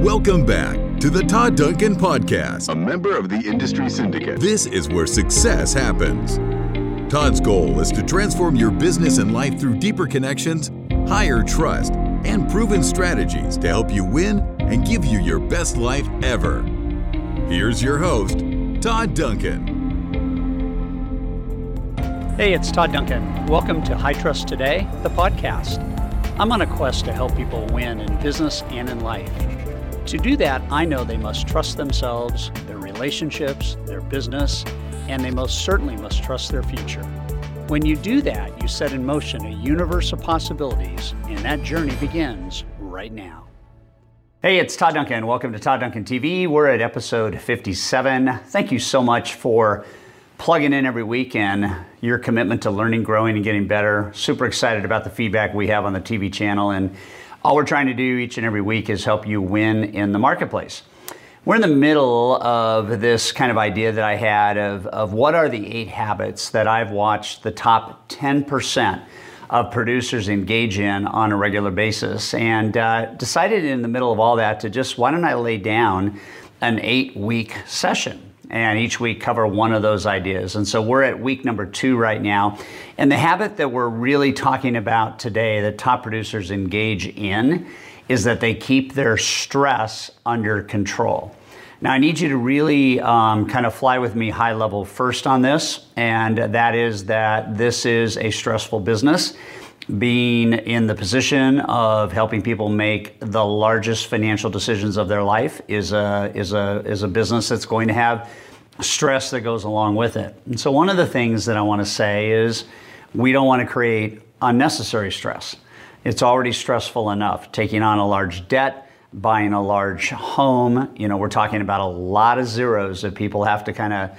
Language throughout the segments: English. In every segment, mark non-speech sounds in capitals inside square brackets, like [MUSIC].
Welcome back to the Todd Duncan Podcast, a member of the Industry Syndicate. This is where success happens. Todd's goal is to transform your business and life through deeper connections, higher trust, and proven strategies to help you win and give you your best life ever. Here's your host, Todd Duncan. Hey, it's Todd Duncan. Welcome to High Trust Today, the podcast. I'm on a quest to help people win in business and in life. To do that, I know they must trust themselves, their relationships, their business, and they most certainly must trust their future. When you do that, you set in motion a universe of possibilities, and that journey begins right now. Hey, it's Todd Duncan. Welcome to Todd Duncan TV. We're at episode 57. Thank you so much for plugging in every week and your commitment to learning, growing, and getting better. Super excited about the feedback we have on the TV channel. And all we're trying to do each and every week is help you win in the marketplace. We're in the middle of this kind of idea that I had of, of what are the eight habits that I've watched the top 10% of producers engage in on a regular basis. And uh, decided in the middle of all that to just, why don't I lay down an eight week session? And each week cover one of those ideas. And so we're at week number two right now. And the habit that we're really talking about today that top producers engage in is that they keep their stress under control. Now, I need you to really um, kind of fly with me high level first on this, and that is that this is a stressful business. Being in the position of helping people make the largest financial decisions of their life is a, is a, is a business that's going to have stress that goes along with it. And so, one of the things that I want to say is we don't want to create unnecessary stress. It's already stressful enough taking on a large debt, buying a large home. You know, we're talking about a lot of zeros that people have to kind of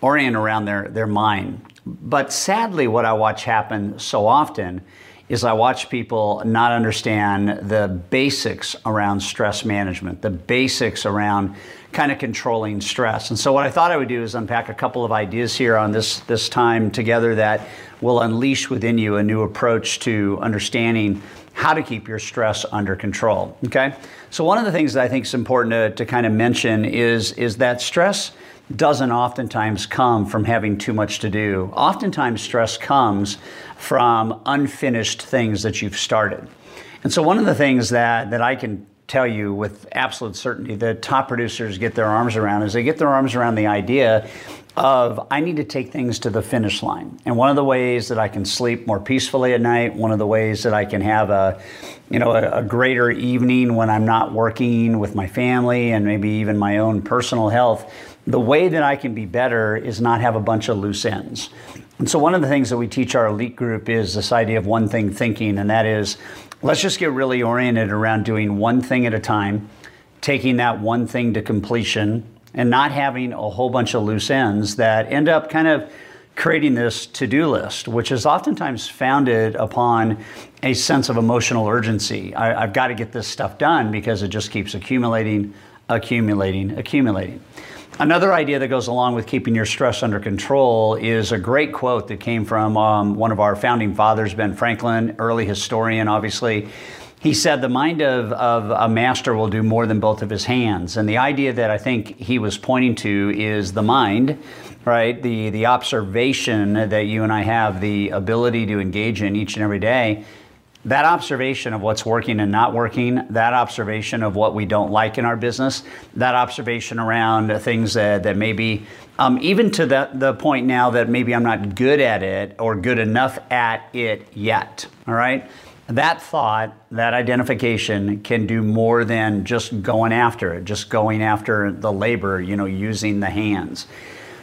orient around their, their mind. But sadly, what I watch happen so often is I watch people not understand the basics around stress management, the basics around kind of controlling stress. And so what I thought I would do is unpack a couple of ideas here on this this time together that will unleash within you a new approach to understanding how to keep your stress under control. Okay? So one of the things that I think is important to, to kind of mention is, is that stress doesn't oftentimes come from having too much to do. Oftentimes stress comes from unfinished things that you've started. And so one of the things that, that I can tell you with absolute certainty that top producers get their arms around is they get their arms around the idea of I need to take things to the finish line. And one of the ways that I can sleep more peacefully at night, one of the ways that I can have a you know a, a greater evening when I'm not working with my family and maybe even my own personal health, the way that I can be better is not have a bunch of loose ends. And so one of the things that we teach our elite group is this idea of one thing thinking and that is Let's just get really oriented around doing one thing at a time, taking that one thing to completion, and not having a whole bunch of loose ends that end up kind of creating this to do list, which is oftentimes founded upon a sense of emotional urgency. I, have got to get this stuff done because it just keeps accumulating, accumulating, accumulating. Another idea that goes along with keeping your stress under control is a great quote that came from um, one of our founding fathers, Ben Franklin, early historian, obviously. He said, The mind of, of a master will do more than both of his hands. And the idea that I think he was pointing to is the mind, right? The, the observation that you and I have the ability to engage in each and every day that observation of what's working and not working, that observation of what we don't like in our business, that observation around things that, that maybe, um, even to the, the point now that maybe I'm not good at it or good enough at it yet, all right? That thought, that identification can do more than just going after it, just going after the labor, you know, using the hands.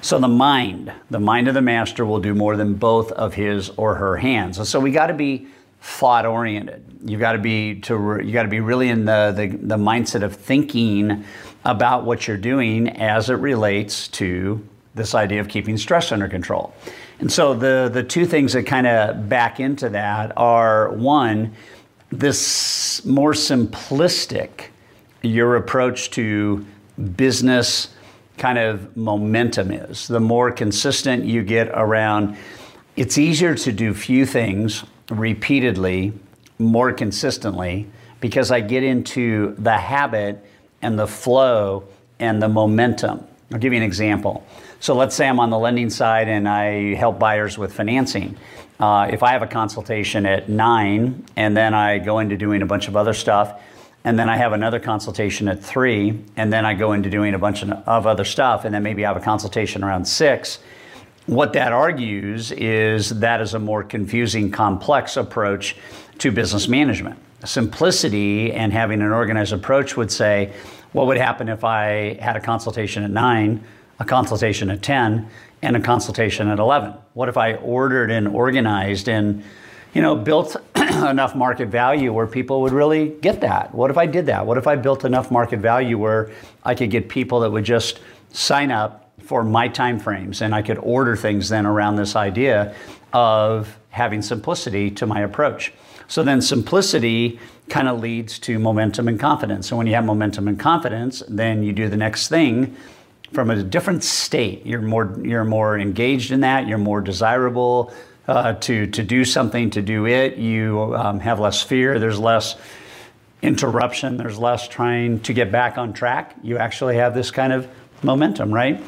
So the mind, the mind of the master will do more than both of his or her hands. And so we got to be thought oriented. You've got to be to you got to be really in the, the the mindset of thinking about what you're doing as it relates to this idea of keeping stress under control. And so the the two things that kind of back into that are one, this more simplistic your approach to business kind of momentum is. The more consistent you get around it's easier to do few things repeatedly, more consistently, because I get into the habit and the flow and the momentum. I'll give you an example. So let's say I'm on the lending side and I help buyers with financing. Uh, if I have a consultation at nine and then I go into doing a bunch of other stuff, and then I have another consultation at three, and then I go into doing a bunch of other stuff, and then maybe I have a consultation around six. What that argues is that is a more confusing, complex approach to business management. Simplicity and having an organized approach would say, what would happen if I had a consultation at nine, a consultation at 10, and a consultation at 11? What if I ordered and organized and you know, built [CLEARS THROAT] enough market value where people would really get that? What if I did that? What if I built enough market value where I could get people that would just sign up for my time frames and I could order things then around this idea of having simplicity to my approach. So then simplicity kind of leads to momentum and confidence. And when you have momentum and confidence, then you do the next thing from a different state. You're more you're more engaged in that. You're more desirable uh, to to do something, to do it. You um, have less fear. There's less interruption. There's less trying to get back on track. You actually have this kind of momentum, right?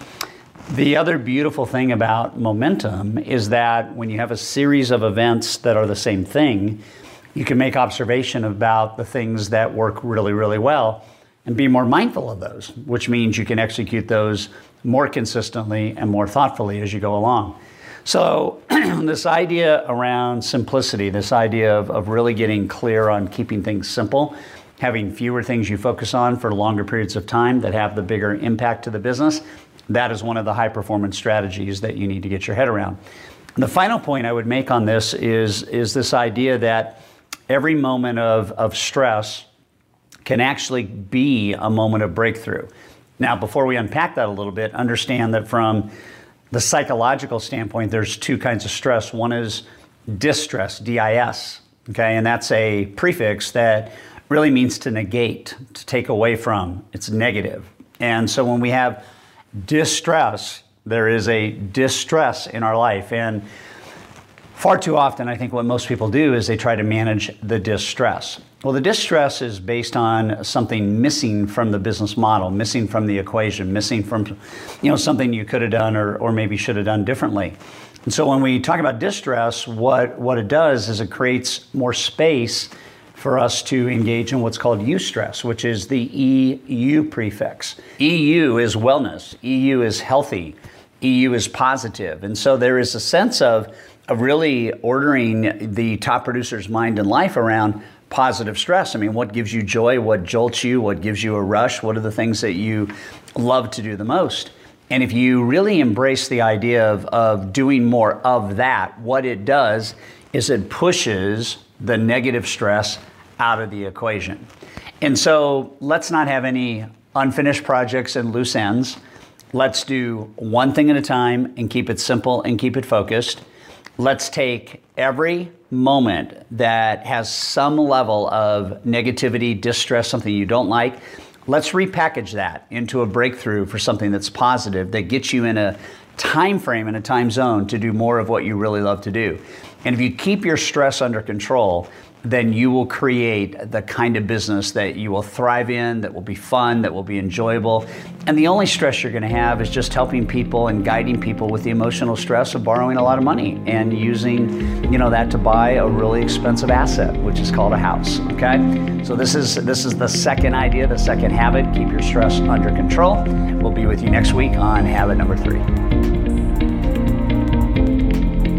The other beautiful thing about momentum is that when you have a series of events that are the same thing, you can make observation about the things that work really, really well and be more mindful of those, which means you can execute those more consistently and more thoughtfully as you go along. So, [CLEARS THROAT] this idea around simplicity, this idea of, of really getting clear on keeping things simple, having fewer things you focus on for longer periods of time that have the bigger impact to the business, that is one of the high performance strategies that you need to get your head around. The final point I would make on this is, is this idea that every moment of, of stress can actually be a moment of breakthrough. Now, before we unpack that a little bit, understand that from the psychological standpoint, there's two kinds of stress. One is distress, D I S, okay, and that's a prefix that really means to negate, to take away from. It's negative. And so when we have distress, there is a distress in our life. And far too often, I think what most people do is they try to manage the distress. Well, the distress is based on something missing from the business model, missing from the equation, missing from, you know, something you could have done or, or maybe should have done differently. And so when we talk about distress, what, what it does is it creates more space for us to engage in what's called eustress, which is the EU prefix. EU is wellness, EU is healthy, EU is positive. And so there is a sense of, of really ordering the top producer's mind and life around positive stress. I mean, what gives you joy? What jolts you? What gives you a rush? What are the things that you love to do the most? And if you really embrace the idea of, of doing more of that, what it does is it pushes the negative stress out of the equation. And so let's not have any unfinished projects and loose ends. Let's do one thing at a time and keep it simple and keep it focused. Let's take every moment that has some level of negativity, distress, something you don't like. Let's repackage that into a breakthrough for something that's positive that gets you in a time frame and a time zone to do more of what you really love to do. And if you keep your stress under control, then you will create the kind of business that you will thrive in, that will be fun, that will be enjoyable. And the only stress you're going to have is just helping people and guiding people with the emotional stress of borrowing a lot of money and using, you know, that to buy a really expensive asset, which is called a house. Okay? So this is this is the second idea, the second habit, keep your stress under control. We'll be with you next week on habit number 3.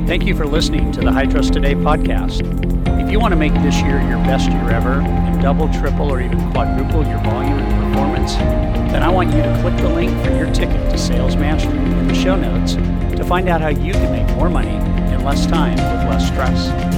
Thank you for listening to the High Trust Today podcast. If you want to make this year your best year ever and double, triple, or even quadruple your volume and performance, then I want you to click the link for your ticket to Sales Mastery in the show notes to find out how you can make more money in less time with less stress.